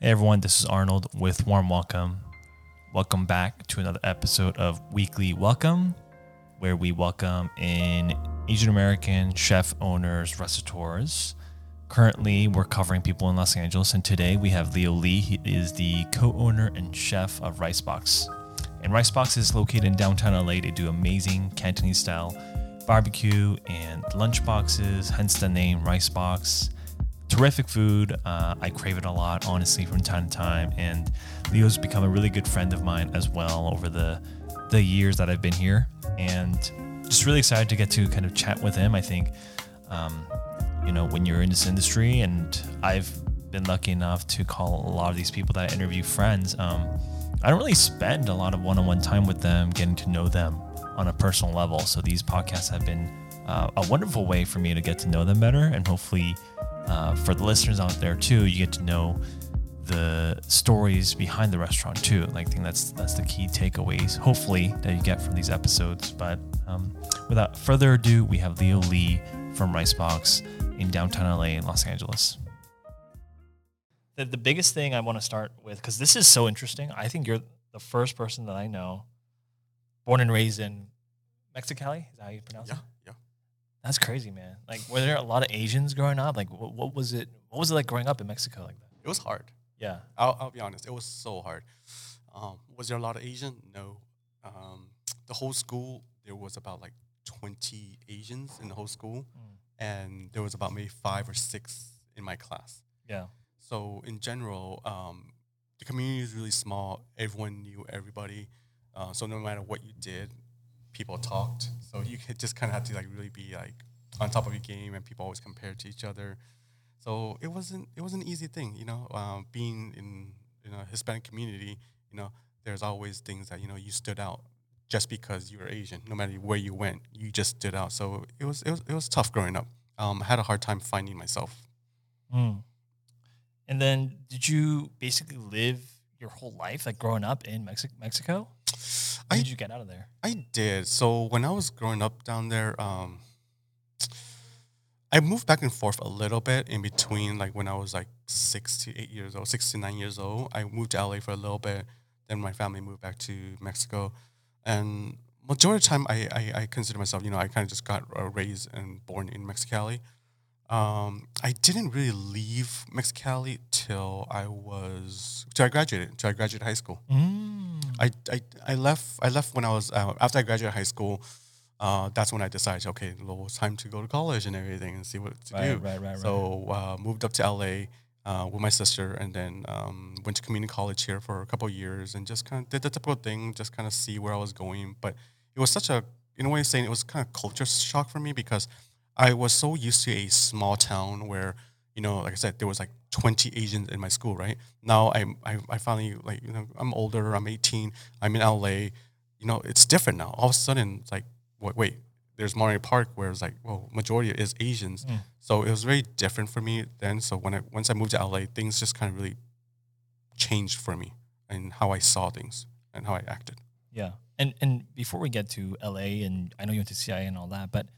Hey everyone, this is Arnold with Warm Welcome. Welcome back to another episode of Weekly Welcome, where we welcome in Asian American chef owners, restaurateurs. Currently, we're covering people in Los Angeles, and today we have Leo Lee. He is the co owner and chef of Ricebox. And Ricebox is located in downtown LA. They do amazing Cantonese style barbecue and lunch boxes, hence the name Ricebox terrific food. Uh, I crave it a lot, honestly, from time to time. And Leo's become a really good friend of mine as well over the the years that I've been here, and just really excited to get to kind of chat with him. I think, um, you know, when you're in this industry, and I've been lucky enough to call a lot of these people that I interview friends. Um, I don't really spend a lot of one-on-one time with them, getting to know them on a personal level. So these podcasts have been uh, a wonderful way for me to get to know them better, and hopefully uh, for the listeners out there too, you get to know the stories behind the restaurant too. Like, I think that's that's the key takeaways, hopefully, that you get from these episodes. But um, without further ado, we have Leo Lee from Ricebox in downtown LA in Los Angeles. The, the biggest thing I want to start with, because this is so interesting, I think you're the first person that I know born and raised in Mexicali. Is that how you pronounce Yeah, it? That's crazy, man. Like, were there a lot of Asians growing up? Like, what, what was it? What was it like growing up in Mexico like that? It was hard. Yeah. I'll, I'll be honest. It was so hard. Um, was there a lot of Asian? No. Um, the whole school, there was about like 20 Asians in the whole school, Mm. and there was about maybe five or six in my class. Yeah. So in general, um, the community is really small. Everyone knew everybody. Uh, so no matter what you did, people talked. So you just kind of have to like really be like on top of your game, and people always compare to each other. So it wasn't it was an easy thing, you know. Um, being in in a Hispanic community, you know, there's always things that you know you stood out just because you were Asian. No matter where you went, you just stood out. So it was it was it was tough growing up. Um, I had a hard time finding myself. Mm. And then, did you basically live your whole life, like growing up in Mexi- Mexico? I did you get out of there? I did. So when I was growing up down there, um, I moved back and forth a little bit in between, like when I was like six to eight years old, six to nine years old. I moved to LA for a little bit. Then my family moved back to Mexico, and majority of the time, I I, I consider myself, you know, I kind of just got raised and born in Mexicali. Um, I didn't really leave Mexicali till I was till I graduated, till I graduated high school. Mm. I, I, I left I left when I was uh, after I graduated high school. Uh, that's when I decided, okay, well, it's time to go to college and everything and see what to Right, do. right, right, right. So uh, moved up to LA uh, with my sister, and then um, went to community college here for a couple of years, and just kind of did the typical thing, just kind of see where I was going. But it was such a, in a way, of saying it was kind of culture shock for me because I was so used to a small town where you know, like I said, there was like 20 Asians in my school, right? Now I'm, I, I finally, like, you know, I'm older, I'm 18, I'm in LA, you know, it's different now. All of a sudden, it's like, wait, wait there's Monterey Park where it's like, well, majority is Asians. Mm. So it was very different for me then. So when I, once I moved to LA, things just kind of really changed for me and how I saw things and how I acted. Yeah. And and before we get to LA, and I know you went to CIA and all that, but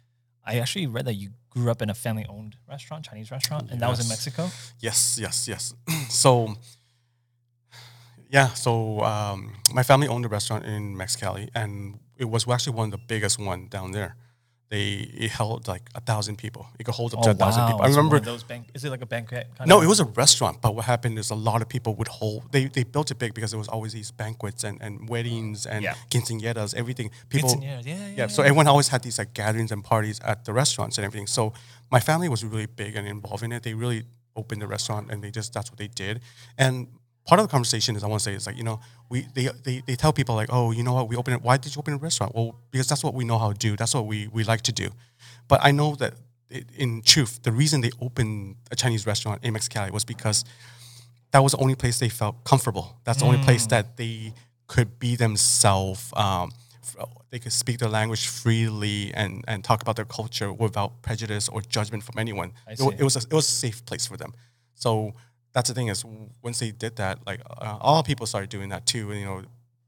I actually read that you grew up in a family owned restaurant, Chinese restaurant, and that was in Mexico. Yes, yes, yes. so, yeah, so um, my family owned a restaurant in Mexicali, and it was actually one of the biggest one down there. They it held like a thousand people. It could hold up to oh, a thousand people. I it's remember. those bank. Is it like a banquet? Kind No, it was a restaurant, but what happened is a lot of people would hold. They, they built it big because there was always these banquets and, and weddings and Yeah. quinceañeras, everything. People, Quinceañeras, yeah, yeah, yeah. So everyone always had these like gatherings and parties at the restaurants and everything. So my family was really big and involved in it. They really opened the restaurant and they just that's what they did. And part of the conversation is I want to say is like you know we they, they they tell people like oh you know what we open it why did you open a restaurant well because that's what we know how to do that's what we we like to do, but I know that i- in truth the reason they opened a Chinese restaurant in Mexicali was because that was the only place they felt comfortable. That's the only place that they could be themselves. Um, they could speak their language freely and, and talk about their culture without prejudice or judgment from anyone. It, it was a, it was a safe place for them. So that's the thing is once they did that, like uh, all people started doing that too. And, you know,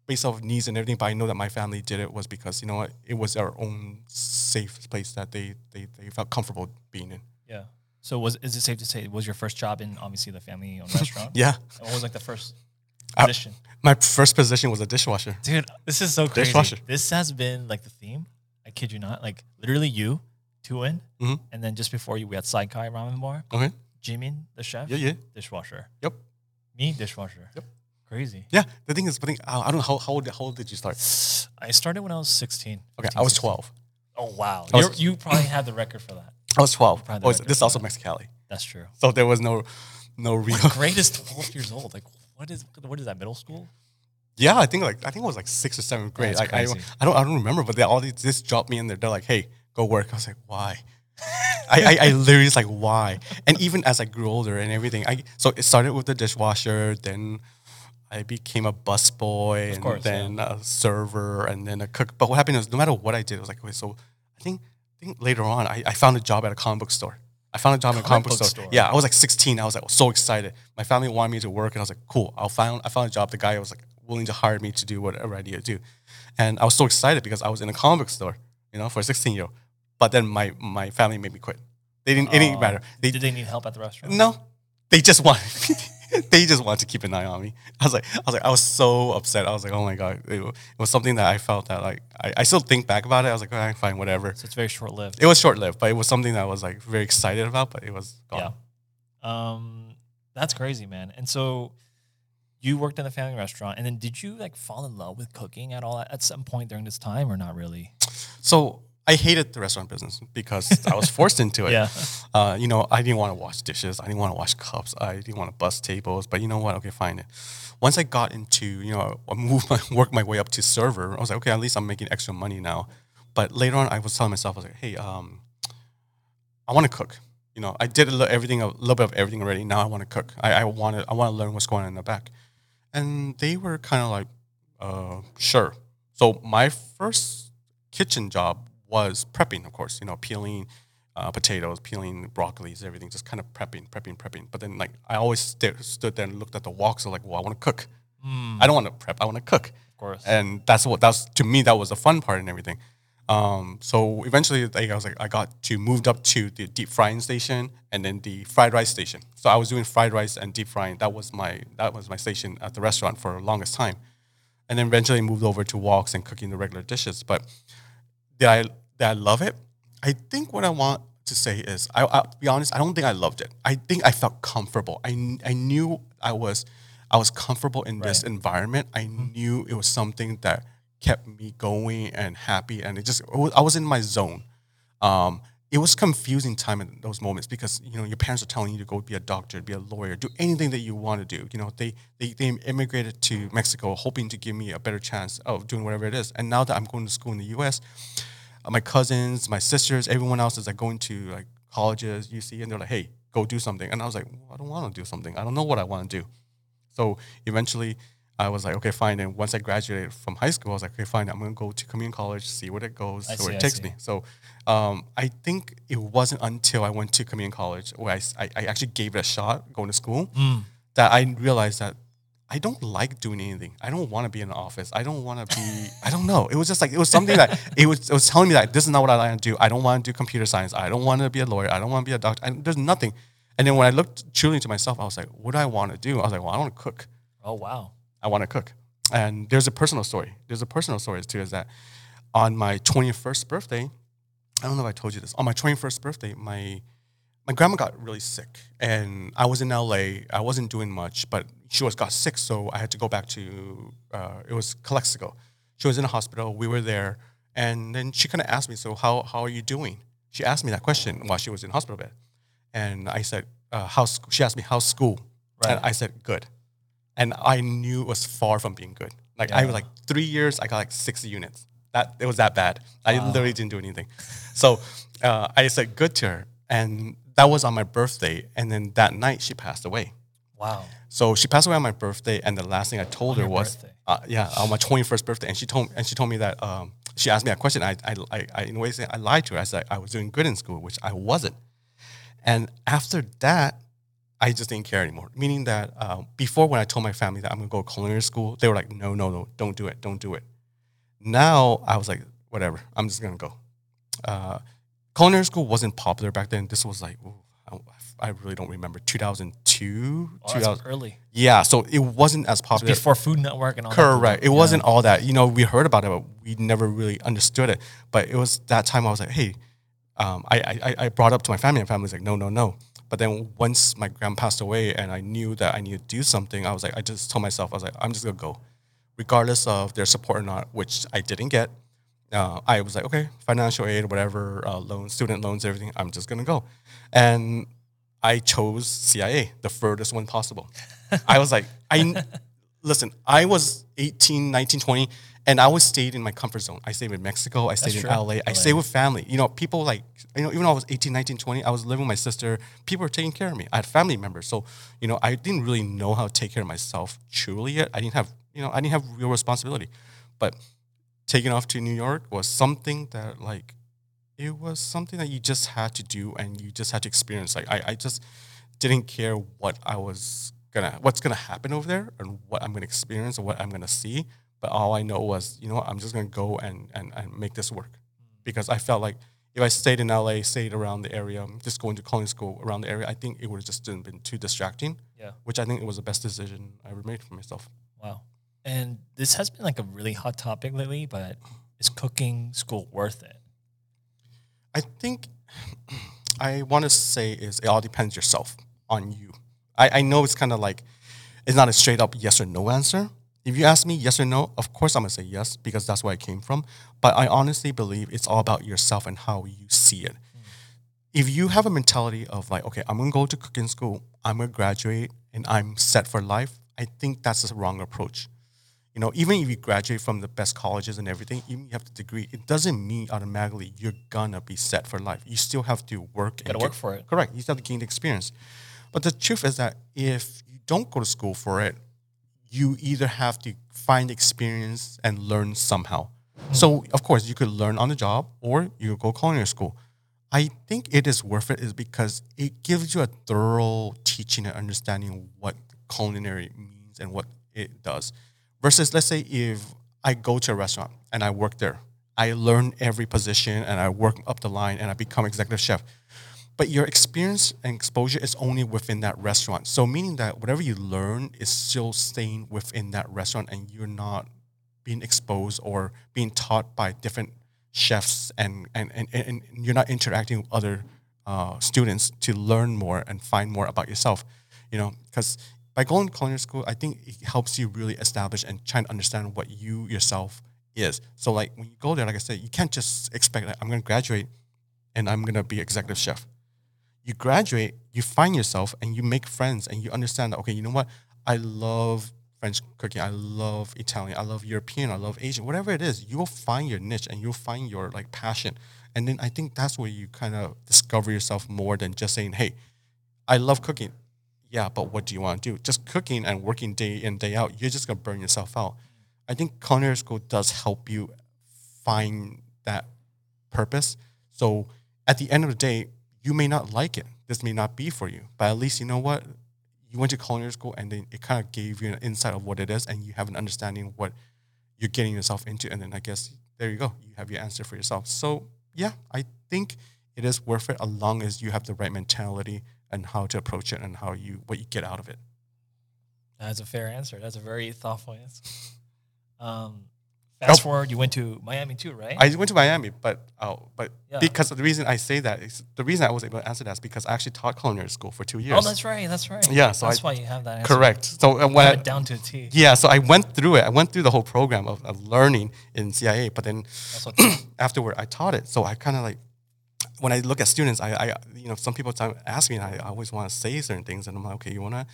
based off of needs and everything. But I know that my family did it was because you know what, it was our own safe place that they they, they felt comfortable being in. Yeah. So was is it safe to say was your first job in obviously the family owned restaurant? Yeah. And what was like the first Uh, position? My first position was a dishwasher. Dude, this is so crazy. Dishwasher. This has been like the theme. I kid you not. Like literally you, Tuin, Mhm. and then just before you we had Saikai Ramen Bar, Okay. Jimin, the chef, Yeah, yeah. dishwasher. Yep. Me, dishwasher. Yep. Crazy. Yeah. The thing is, I don't know how, how, old, how old did you start? I started when I was 16. Okay. 15, I was 16. 12. Oh, wow. I was- You're, probably had the record for that. I was 12. Oh, this is also Mexicali. That's true. So there was no, no real. Greatest 12 years old. Like, what is what is that, middle school? Yeah, I think like I think it was like sixth or seventh grade. That's like I, crazy. I don't I don't remember, but they all these just dropped me in there. They're like, "Hey, go work." I was like, "Why?" I, I I literally was like, "Why?" And even as I grew older and everything, I so it started with the dishwasher, then I became a busboy, and course, then a server, and then a cook. But what happened is, no matter what I did, it was like, wait, so I think I think later on, I, I found a job at a comic book store. I found a job at a comic book store. store. Yeah, I was like 16. I was like so excited. My family wanted me to work, and I was like, cool. I'll find I found a job. The guy was like willing to hire me to do whatever I needed to do, and I was so excited because I was in a comic book store, you know, for a 16 year old. But then my my family made me quit. They didn't. it didn't Oh, matter. They Did they need help at the restaurant? no, they just wanted. they just wanted to keep an eye on me. I was like, I was like, I was so upset. I was like, oh my god, it, it was something that I felt that like I, I still think back about it. I was like, all right, fine, whatever. So it's very short lived. It was short lived, but it was something that I was like very excited about. But it was gone. Yeah. Um, that's crazy, man. And so you worked in a family restaurant, and then did you like fall in love with cooking at all at some point during this time, or not really? So I hated the restaurant business because I was forced into it. Yeah. Uh, you know, I didn't want to wash dishes. I didn't want to wash cups. I didn't want to bust tables. But you know what? Okay, fine. Once I got into, you know, I moved my work my way up to server. I was like, okay, at least I'm making extra money now. But later on, I was telling myself, I was like, hey, um, I want to cook. You know, I did a little, everything, a little bit of everything already. Now I want to cook. I, I want to, I want to learn what's going on in the back. And they were kind of like, uh, sure. So my first kitchen job was prepping, of course. You know, peeling uh, potatoes, peeling broccolis, everything, just kind of prepping, prepping, prepping. But then, like, I always st- stood there and looked at the wok. So, like, well, I want to cook. I don't want to prep. I want to cook. Of course. And that's what that's to me that was the fun part and everything. Um, so eventually, like, I was like, I got to moved up to the deep frying station and then the fried rice station. So I was doing fried rice and deep frying. That was my that was my station at the restaurant for the longest time. And then eventually moved over to woks and cooking the regular dishes. But did I did I love it? I think what I want to say is, I, I'll be honest, I don't think I loved it. I think I felt comfortable. I, I knew I was I was comfortable in this environment. I knew it was something that kept me going and happy, and it just it was, I was in my zone. Um, it was confusing time in those moments because you know your parents are telling you to go be a doctor, be a lawyer, do anything that you want to do. You know they they, they immigrated to Mexico hoping to give me a better chance of doing whatever it is. And now that I'm going to school in the U.S., my cousins, my sisters, everyone else is like going to like colleges, UC, and they're like, "Hey, go do something." And I was like, well, "I don't want to do something. I don't know what I want to do." So eventually, I was like, "Okay, fine." And once I graduated from high school, I was like, "Okay, fine. I'm gonna go to community college, see where it goes, I see where it I takes see. me." So um, I think it wasn't until I went to community college where I actually gave it a shot going to school Mm. that I realized that I don't like doing anything. I don't want to be in an office. I don't want to be. I don't know. It was just like it was something that it was. It was telling me that this is not what I want to do. I don't want to do computer science. I don't want to be a lawyer. I don't want to be a doctor. I, there's nothing. And then when I looked truly to myself, I was like, what do I want to do? I was like, well, I want to cook. Oh wow. I want to cook. And there's a personal story. There's a personal story too. Is that on my 21st birthday? I don't know if I told you this. On my 21st birthday, my my grandma got really sick, and I was in LA. I wasn't doing much, but she was got sick, so I had to go back to. Uh, it was Calexico. She was in a hospital. We were there, and then she kind of asked me, "So how how are you doing?" She asked me that question while she was in hospital bed, and I said, uh, "How's?" She asked me, "How's school?" Right. And I said, "Good." and I knew it was far from being good. Like I was like three years, I got like sixty units. That it was that bad. I literally didn't do anything. So uh, I said good to her, and that was on my birthday. And then that night she passed away. Wow. So she passed away on my birthday, and the last thing I told her was, uh, yeah, on my twenty first birthday, and she told and she told me that um, she asked me a question. I, I, I, I in a way, I lied to her. I said I was doing good in school, which I wasn't. And after that, I just didn't care anymore. Meaning that uh, before, when I told my family that I'm gonna go to culinary school, they were like, "No, no, no, don't do it, don't do it." Now I was like, "Whatever, I'm just gonna go." Uh, culinary school wasn't popular back then. This was like ooh, oh, I really don't remember 2002. Oh, that's 2000 early. yeah, so it wasn't as popular. Before Food Network and all that. Correct. It wasn't all that. You know, we heard about it, but we never really understood it. But it was that time I was like, hey, um, I, I, I brought up to my family, and family's like, no, no, no. But then once my grand passed away and I knew that I needed to do something, I was like, I just told myself, I was like, I'm just gonna go, regardless of their support or not, which I didn't get. Uh, I was like, okay, financial aid, whatever, uh, loans, student loans, everything. I'm just gonna go, and I chose CIA, the furthest one possible. I was like, I listen, I was 18, 19, 20, and I was stayed in my comfort zone. I stayed in Mexico, I stayed That's in true. LA, I LA. stayed with family. You know, people like, you know, even though I was 18, 19, 20, I was living with my sister. People were taking care of me. I had family members. So, you know, I didn't really know how to take care of myself truly yet. I didn't have, you know, I didn't have real responsibility. But taking off to New York was something that like it was something that you just had to do and you just had to experience. Like I, I just didn't care what I was gonna what's gonna happen over there and what I'm gonna experience or what I'm gonna see. But all I know was, you know what, I'm just gonna go and, and, and make this work. Because I felt like if I stayed in LA, stayed around the area, just going to culinary school around the area, I think it would have just been too distracting. Yeah. Which I think it was the best decision I ever made for myself. Wow. And this has been like a really hot topic lately, but is cooking school worth it? I think I want to say is it all depends yourself on you. I, I know it's kind of like it's not a straight up yes or no answer. If you ask me yes or no, of course I'm gonna say yes because that's where I came from. But I honestly believe it's all about yourself and how you see it. Hmm. If you have a mentality of like, okay, I'm gonna go to cooking school, I'm gonna graduate, and I'm set for life, I think that's a wrong approach. You know, even if you graduate from the best colleges and everything, even if you have the degree, it doesn't mean automatically you're gonna be set for life. You still have to work. and Gotta get- work for it. Correct. You still have to gain the experience. But the truth is that if you don't go to school for it, you either have to find experience and learn somehow. Hmm. So of course you could learn on the job or you could go culinary school. I think it is worth it is because it gives you a thorough teaching and understanding what culinary means and what it does. Versus let's say if I go to a restaurant and I work there, I learn every position and I work up the line and I become executive chef but your experience and exposure is only within that restaurant. So meaning that whatever you learn is still staying within that restaurant and you're not being exposed or being taught by different chefs and and, and, and you're not interacting with other uh, students to learn more and find more about yourself. You know, because by going to culinary school, I think it helps you really establish and try to understand what you yourself is. So like when you go there, like I said, you can't just expect like, I'm gonna graduate and I'm gonna be executive chef you graduate, you find yourself and you make friends and you understand that, okay, you know what? I love French cooking. I love Italian. I love European. I love Asian. Whatever it is, you will find your niche and you'll find your like passion. And then I think that's where you kind of discover yourself more than just saying, hey, I love cooking. Yeah, but what do you want to do? Just cooking and working day in, day out, you're just going to burn yourself out. I think culinary school does help you find that purpose. So at the end of the day, you may not like it. This may not be for you, but at least you know what? You went to culinary school and then it kind of gave you an insight of what it is and you have an understanding of what you're getting yourself into. And then I guess there you go. You have your answer for yourself. So yeah, I think it is worth it as long as you have the right mentality and how to approach it and how you what you get out of it. That's a fair answer. That's a very thoughtful answer. Um, fast forward, you went to Miami too, right? I went to Miami, but oh, but Yeah. because of the reason I say that is the reason I was able to answer that is because I actually taught culinary school for two years. oh, that's right. That's right. Yeah, so that's I- why you have that answer. correct. So uh, when I, it down to a T. yeah, so I went through it. I went through the whole program of, of learning in CIA, but then afterward I taught it. So I kind of like when I look at students, I, I you know some people time ask me, and I always want to say certain things, and I'm like, okay, you wanna,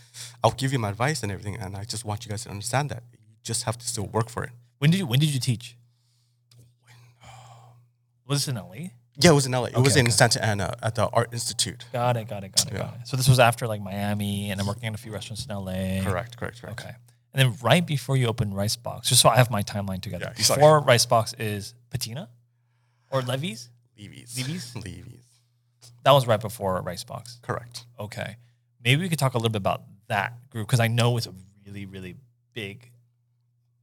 I'll give you my advice and everything, and I just want you guys to understand that you just have to still work for it. when did you when did you teach? Uh, was this in LA? Yeah, it was in LA. It was Okay, in okay. Santa Ana at the Art Institute. Got it, got it, got it, Yeah. got it. So this was after like Miami, and I'm working in a few restaurants in LA. Correct, correct, correct. Okay. And then right before you opened Rice Box, just so I have my timeline together. Yeah, sorry. before Rice Box is Patina or Levy's. Levy's. Levy's? Levy's. That was right before Rice Box. Correct. Okay. Maybe we could talk a little bit about that group because I know it's a really, really big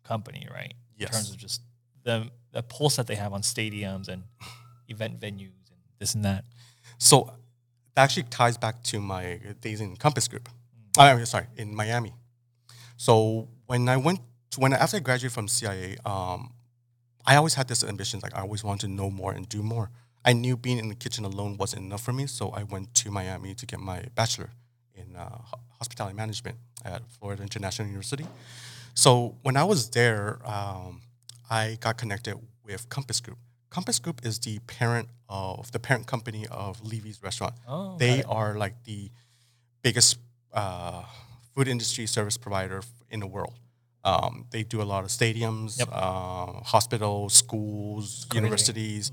company, right? Yes. In terms of just the the pulse that they have on stadiums and event venues and this and that. So that actually ties back to my days in Compass Group. I'm sorry, in Miami. So when I went, to, when after I graduated from CIA, um, I always had this ambition, like I always wanted to know more and do more. I knew being in the kitchen alone wasn't enough for me, so I went to Miami to get my bachelor in uh, hospitality management at Florida International University. So when I was there, um, I got connected with Compass Group. Compass Group is the parent of the parent company of Levy's restaurant. Oh, they it. are like the biggest uh, food industry service provider in the world. Um, they do a lot of stadiums, Yep. uh, hospitals, schools, universities,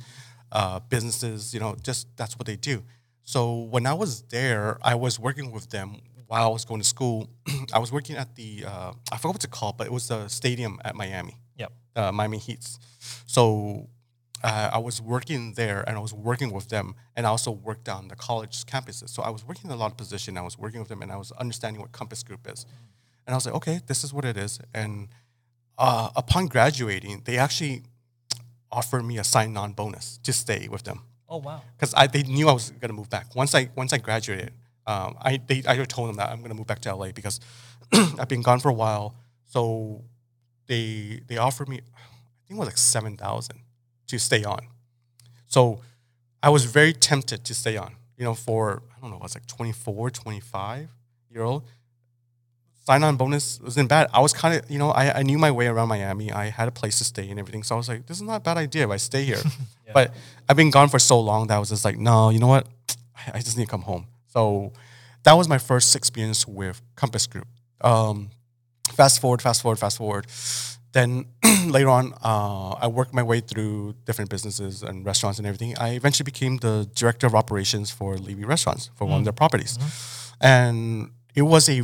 uh, businesses. You know, just that's what they do. So when I was there, I was working with them while I was going to school. I was working at the uh, I forgot what it's called, but it was the stadium at Miami Yep. uh, Miami Heats. So uh, I was working there and I was working with them and I also worked on the college campuses. So I was working in a lot of position. I was working with them and I was understanding what Compass Group is. And I was like, okay, this is what it is. And uh, upon graduating, they actually offered me a sign-on bonus to stay with them Oh wow. because I they knew I was gonna move back. Once I once I graduated, um, I they I told them that I'm gonna move back to LA because I've been gone for a while. So they they offered me, I think it was like seven thousand to stay on. So I was very tempted to stay on. You know, for I don't know, I was like 24, 25 year old. Sign on bonus wasn't bad. I was kind of, you know, I, I knew my way around Miami. I had a place to stay and everything. So I was like, this is not a bad idea if I stay here. Yeah. But I've been gone for so long that I was just like, no, you know what? I I just need to come home. So that was my first experience with Compass Group. Um, fast forward, fast forward, fast forward. Then later on, uh, I worked my way through different businesses and restaurants and everything. I eventually became the director of operations for Levy Restaurants for one of their properties, and it was a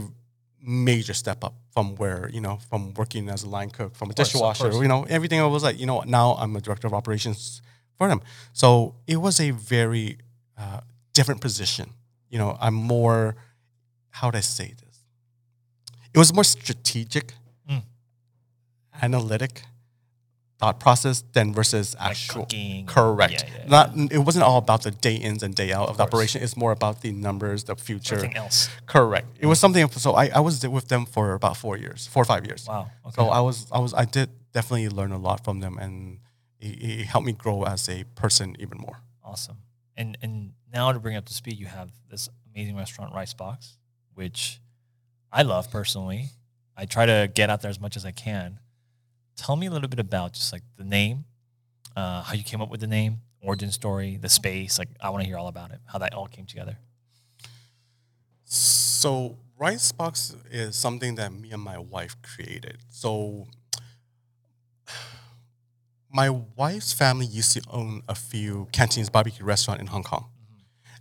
major step up from where you know from working as a line cook, from a course, dishwasher, you know everything. I was like, you know, now I'm a director of operations for them. So it was a very uh, different position. You know, I'm more. How would I say this? It was more strategic, Mm. analytic thought process than versus Like actual. cooking. Correct. Yeah, yeah, yeah. Not. It wasn't all about the day ins and day out of, the course. operation. It's more about the numbers, the future. Everything else. Correct. It was mm. something. So I, I was with them for about four years, four or five years. Wow. Okay. So I was I was I did definitely learn a lot from them, and it, it helped me grow as a person even more. Awesome. And and now to bring up to speed, you have this amazing restaurant, Rice Box, which I love personally. I try to get out there as much as I can. Tell me a little bit about just like the name, uh, how you came up with the name, origin story, the space. Like I want to hear all about it, how that all came together. So rice box is something that me and my wife created. So my wife's family used to own a few Cantonese barbecue restaurant in Hong Kong.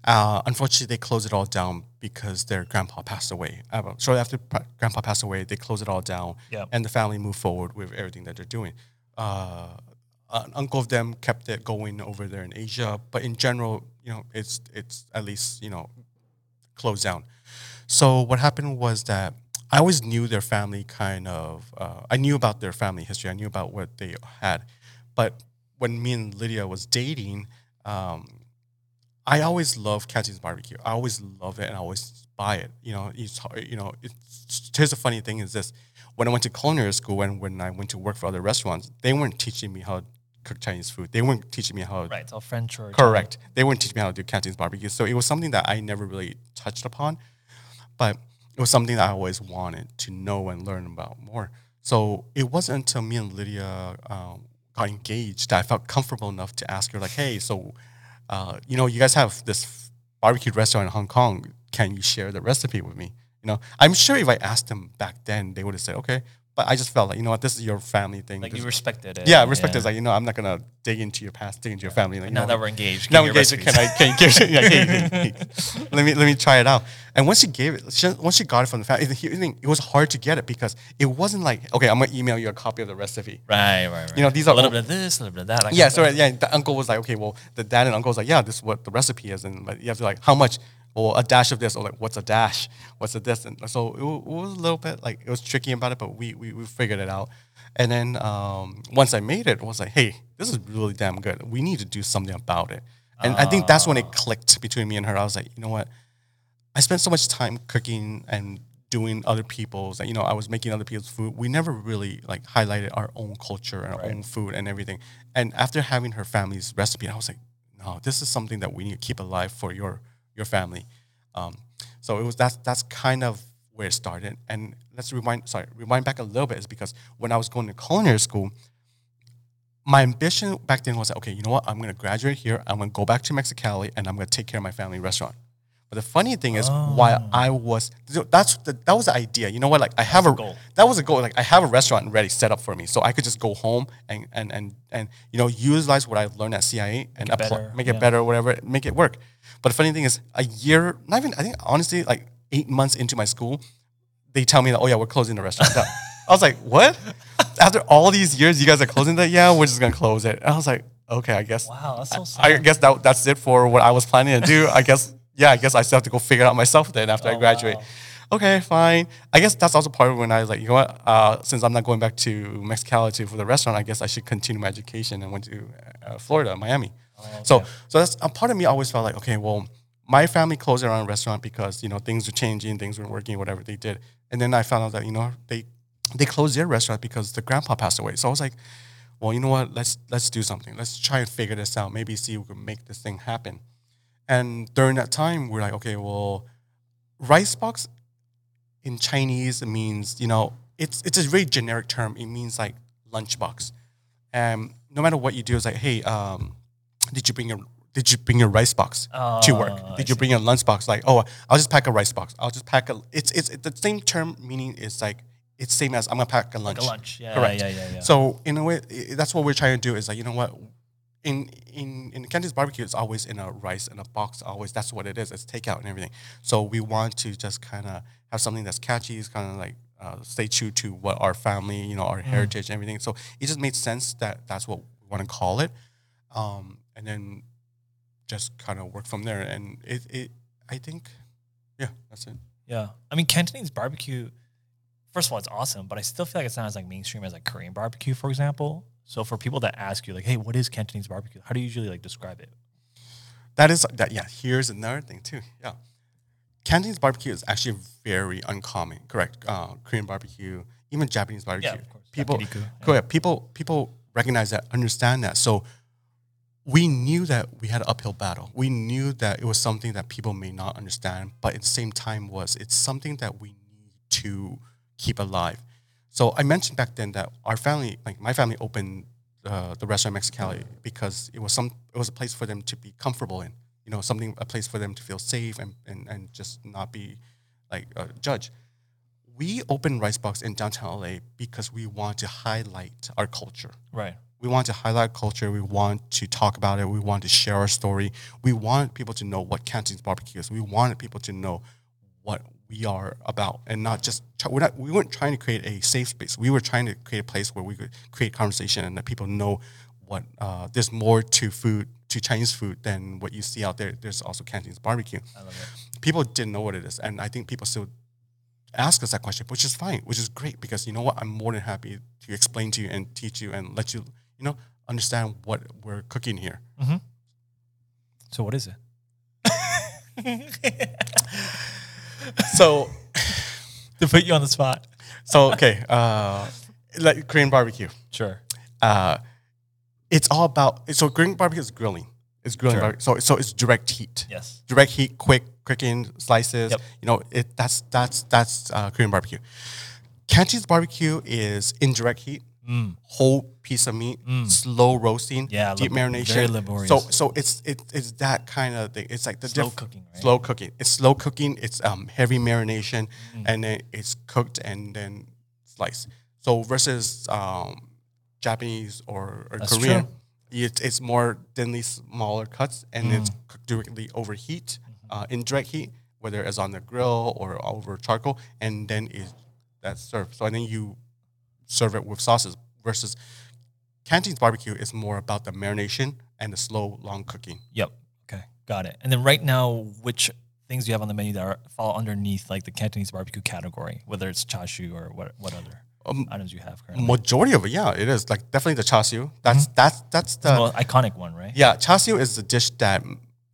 Uh, unfortunately, they closed it all down because their grandpa passed away. Uh, shortly after pa- grandpa passed away, they closed it all down, Yep. and the family moved forward with everything that they're doing. Uh, an uncle of them kept it going over there in Asia, but in general, you know, it's it's at least you know closed down. So what happened was that I always knew their family kind of. Uh, I knew about their family history. I knew about what they had, but when me and Lydia was dating, um, I always love Cantonese barbecue. I always love it and I always buy it. You know, it's, you know. It's, here's the funny thing is this: when I went to culinary school and when I went to work for other restaurants, they weren't teaching me how to cook Chinese food. They weren't teaching me how Right. It's all French or Correct. They weren't teaching me how to do Cantonese barbecue. So it was something that I never really touched upon, but it was something that I always wanted to know and learn about more. So it wasn't until me and Lydia um, got engaged that I felt comfortable enough to ask her, like, hey, so, uh, you know, you guys have this barbecue restaurant in Hong Kong. Can you share the recipe with me? You know, I'm sure if I asked them back then, they would have said, okay. But I just felt like, you know what, this is your family thing. Like This- you respected it. yeah, respect is like, you know, I'm not going to dig into your past, dig into your family. Like, Now know, that we're engaged, now your engaged. Can. I? Can you give? Yeah, hey. Let me let me try it out. And once she gave it, she, once she got it from the family, it, it was hard to get it because it wasn't like okay, I'm gonna email you a copy of the recipe. Right, right, right. You know, these are a little bit of this, a little bit of that. that Yeah, so thing. yeah, the uncle was like, okay, well, the dad and uncle was like, yeah, this is what the recipe is, and but you have to like, how much? Well, a dash of this, or like, what's a dash? What's a this? And so it, it was a little bit like it was tricky about it, but we we, we figured it out. And then um, once I made it, I was like, hey, this is really damn good. We need to do something about it. And I think that's when it clicked between me and her. I was like, you know what? I spent so much time cooking and doing other people's, you know, I was making other people's food. We never really like highlighted our own culture and our own food and everything. And after having her family's recipe, I was like, no, this is something that we need to keep alive for your your family. Um, so it was that's that's kind of where it started. And let's rewind, sorry, rewind back a little bit is because when I was going to culinary school, my ambition back then was okay, you know what? I'm gonna graduate here. I'm gonna go back to Mexicali and I'm gonna take care of my family restaurant. But the funny thing is, while I was that's the, that was the idea. You know what? Like I have a goal. that was a goal. Like I have a restaurant ready set up for me, so I could just go home and and and and you know utilize what I've learned at CIA and apply, better, make it yeah. better, whatever, make it work. But the funny thing is, a year, not even I think honestly, like eight months into my school, they tell me that oh yeah, we're closing the restaurant. down. I was like, what? After all these years, you guys are closing that? Yeah, we're just gonna close it. And I was like, okay, I guess. Wow, that's so sad. I guess that that's it for what I was planning to do. I guess yeah, I guess I still have to go figure it out myself then after I Oh, graduate. wow. Okay, fine. I guess that's also part of when I was like, you know what? Uh, since I'm not going back to Mexicali for the restaurant, I guess I should continue my education and went to uh, Florida, Miami. Oh, So so that's a part of me always felt like, okay, well, my family closed their own restaurant because you know things were changing, things weren't working, whatever they did. And then I found out that you know they they closed their restaurant because the grandpa passed away. So I was like, well, you know what? Let's let's do something. Let's try and figure this out. Maybe see if we can make this thing happen. And during that time, we're like, okay, well, rice box in Chinese means, you know, it's it's a very generic term. It means like lunchbox. And no matter what you do, it's like, hey, um, did you bring your did you bring your rice box to Oh, work? I Did you bring your lunch box? Like, oh, I'll just pack a rice box. I'll just pack a. It's it's the same term meaning is like it's same as I'm gonna pack a lunch. Like a lunch. Yeah, Correct. yeah, yeah, yeah. So in a way, i- that's what we're trying to do. Is like you know what, in in in Cantonese barbecue, it's always in a rice in a box. Always that's what it is. It's takeout and everything. So we want to just kind of have something that's catchy. It's kind of like uh, stay true to what our family, you know, our heritage and everything. So it just made sense that that's what we want to call it, um, and then just kind of work from there. And it it I think, yeah, that's it. Yeah. I mean, Cantonese barbecue, first of all, it's awesome, but I still feel like it's not as like mainstream as like Korean barbecue, for example. So for people that ask you, like, hey, what is Cantonese barbecue? How do you usually like describe it? That is that. Yeah. Here's another thing too. Yeah, Cantonese barbecue is actually very uncommon. Correct. Uh, Korean barbecue, even Japanese barbecue. Yeah, of course. People, Yakiniku, yeah. People, people recognize that, understand that. So we knew that we had an uphill battle. We knew that it was something that people may not understand, but at the same time, was it's something that we need to keep alive. So I mentioned back then that our family, like my family, opened uh, the restaurant Mexicali because it was some, it was a place for them to be comfortable in. You know, something, a place for them to feel safe and and, and just not be like uh, judged. We opened Rice Box in downtown LA because we want to highlight our culture Right. We want to highlight culture. We want to talk about it. We want to share our story. We want people to know what Cantonese barbecue is. We wanted people to know what we are about, and not just we're not. We weren't trying to create a safe space. We were trying to create a place where we could create conversation and that people know what uh, there's more to food to Chinese food than what you see out there. There's also Cantonese barbecue. I love it. People didn't know what it is, and I think people still ask us that question, which is fine, which is great because you know what? I'm more than happy to explain to you and teach you and let you, you know, understand what we're cooking here. So what is it? So, to put you on the spot. so okay, uh, like Korean barbecue. Sure. Uh, it's all about so Korean barbecue is grilling. It's grilling Sure. barbecue. So, so it's direct heat. Yes. direct heat, quick cooking slices. Yep. You know, it that's that's that's uh, Korean barbecue. Cantonese barbecue is indirect heat, whole piece of meat, slow roasting, Mm. Yeah, deep lab- marination. very laborious. So so it's it, it's that kind of thing. It's like the Slow cooking, right? Slow cooking. It's slow cooking. It's um, heavy marination, Mm. and then it's cooked and then sliced. So versus um, Japanese or, or That's Korean, true. it's, it's more thinly smaller cuts and it's Mm. cooked directly over heat, Mm-hmm. uh, indirect heat, whether it's on the grill or over charcoal, and then is that's served. So I think you serve it with sauces versus Cantonese barbecue is more about the marination and the slow, long cooking. Yep. Okay. Got it. And then right now, which things do you have on the menu that are, fall underneath like the Cantonese barbecue category, whether it's chashu or what what other? items you have currently? Majority of it, yeah, it is like definitely the char siu. That's that's that's the well, iconic one, right? yeah char siu is the dish that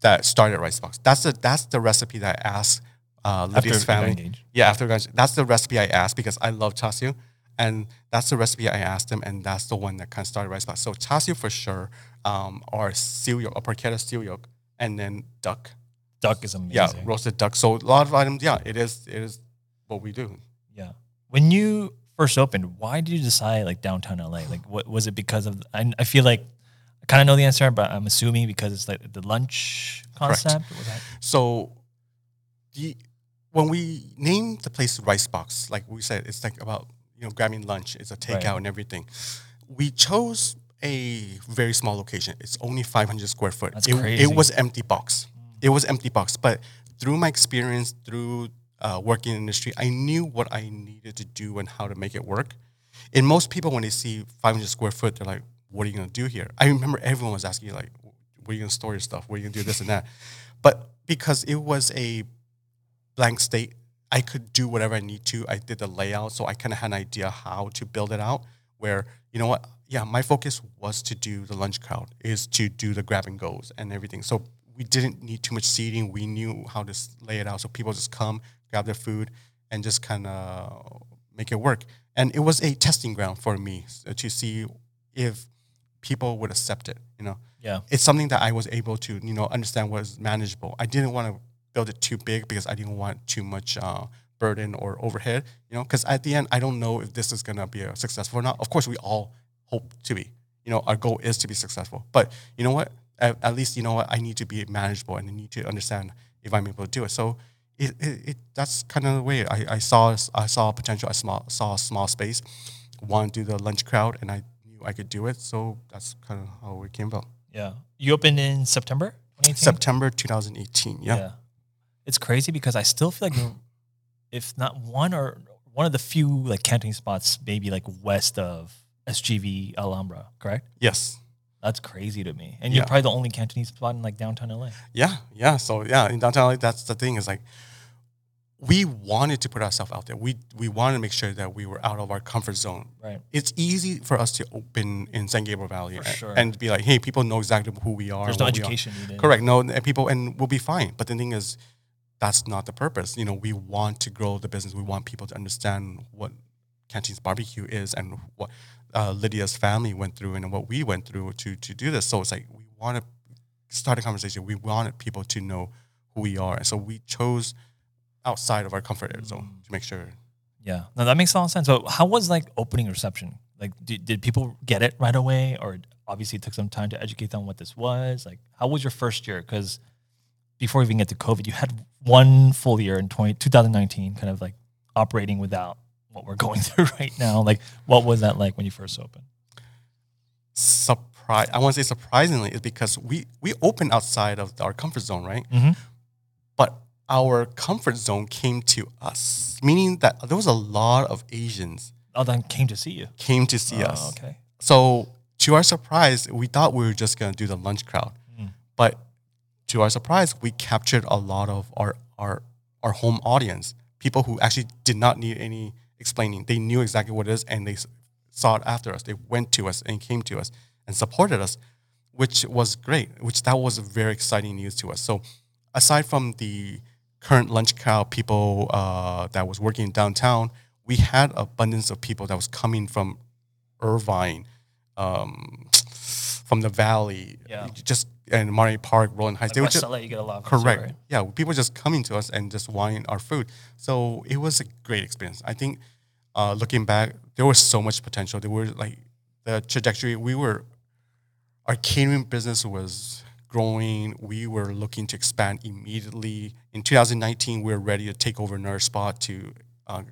that started Rice Box. That's the that's the recipe that I asked uh, Lydia's family. Yeah, after that's the recipe I asked because I love char siu, and that's the recipe I asked them, and that's the one that kind of started Rice Box. So char siu for sure, um, or siu yuk, or porchetta siu yuk, and then duck. Duck is amazing. Yeah, roasted duck. So a lot of items. Yeah, it is. It is what we do. Yeah. When you first opened, why did you decide like downtown LA? Like, what was it because of? I, I feel like I kind of know the answer, but I'm assuming because it's like the lunch concept. So, the when we named the place Rice Box, like we said, it's like about you know grabbing lunch. It's a takeout Right. and everything. We chose a very small location. It's only 500 square foot. That's it, crazy. it was empty box. It was empty box. But through my experience, through uh, working in the industry, I knew what I needed to do and how to make it work. And most people, when they see 500 square foot, they're like, "What are you gonna do here?" I remember everyone was asking, like, "Where are you gonna store your stuff? Where are you gonna do this and that?" But because it was a blank state, I could do whatever I need to. I did the layout, so I kind of had an idea how to build it out. Where you know what? Yeah, my focus was to do the lunch crowd, is to do the grab and goes and everything. So we didn't need too much seating. We knew how to lay it out, so people just come, grab their food, and just kind of make it work. And it was a testing ground for me to see if people would accept it. You know, Yeah. it's something that I was able to, you know, understand was manageable. I didn't want to build it too big because I didn't want too much uh, burden or overhead, you know, because at the end, I don't know if this is going to be a successful or not. Of course, we all hope to be, you know, our goal is to be successful. But you know what? At, at least, you know what? I need to be manageable and I need to understand if I'm able to do it. So it, it, it that's kind of the way I, I saw I saw potential. I small, saw a small space, wanted to do the lunch crowd, and I knew I could do it. So that's kind of how it came about. Yeah. You opened in September 2018? September 2018. Yeah. It's crazy because I still feel like if not one or one of the few like canteen spots maybe like west of SGV Alhambra, correct? Yes. That's crazy to me. And you're probably the only Cantonese spot in like downtown LA. Yeah. Yeah. So yeah, in downtown LA, that's the thing is like we wanted to put ourselves out there. We we wanted to make sure that we were out of our comfort zone. Right. It's easy for us to open in San Gabriel Valley and, sure. and be like, hey, people know exactly who we are. There's no what we are. education. Correct. No, and people, and we'll be fine. But the thing is, that's not the purpose. You know, we want to grow the business. We want people to understand what Cantonese barbecue is and what uh, Lydia's family went through and what we went through to to do this. So it's like we want to start a conversation. We wanted people to know who we are, and so we chose outside of our comfort area zone to make sure. Yeah. No, that makes a lot of sense. So how was like opening reception? Like did, did people get it right away or obviously it took some time to educate them what this was? Like how was your first year? Because before we even get to COVID, you had one full year in 20, 2019 kind of like operating without what we're going through right now. Like what was that like when you first opened? Surprise! I want to say surprisingly is because we we opened outside of our comfort zone, right? Mhm. But our comfort zone came to us, meaning that there was a lot of Asians Oh, then came to see you. came to see Oh, us. okay. So to our surprise, we thought we were just gonna do the lunch crowd, Mm. but to our surprise, we captured a lot of our our our home audience, people who actually did not need any explaining. They knew exactly what it is, and they sought after us. They went to us and came to us and supported us, which was great. Which that was very exciting news to us. So aside from the current lunch crowd, people uh, that was working downtown, we had abundance of people that was coming from Irvine, um, from the Valley, Yeah. just and Monterey Park, Rowland Heights. Like they were just LA, you get a lot of correct. right? Yeah, people just coming to us and just wanting our food. So it was a great experience. I think uh, looking back, there was so much potential. There were like the trajectory. We were our catering business was growing. We were looking to expand immediately. In 2019, we were ready to take over another spot to uh,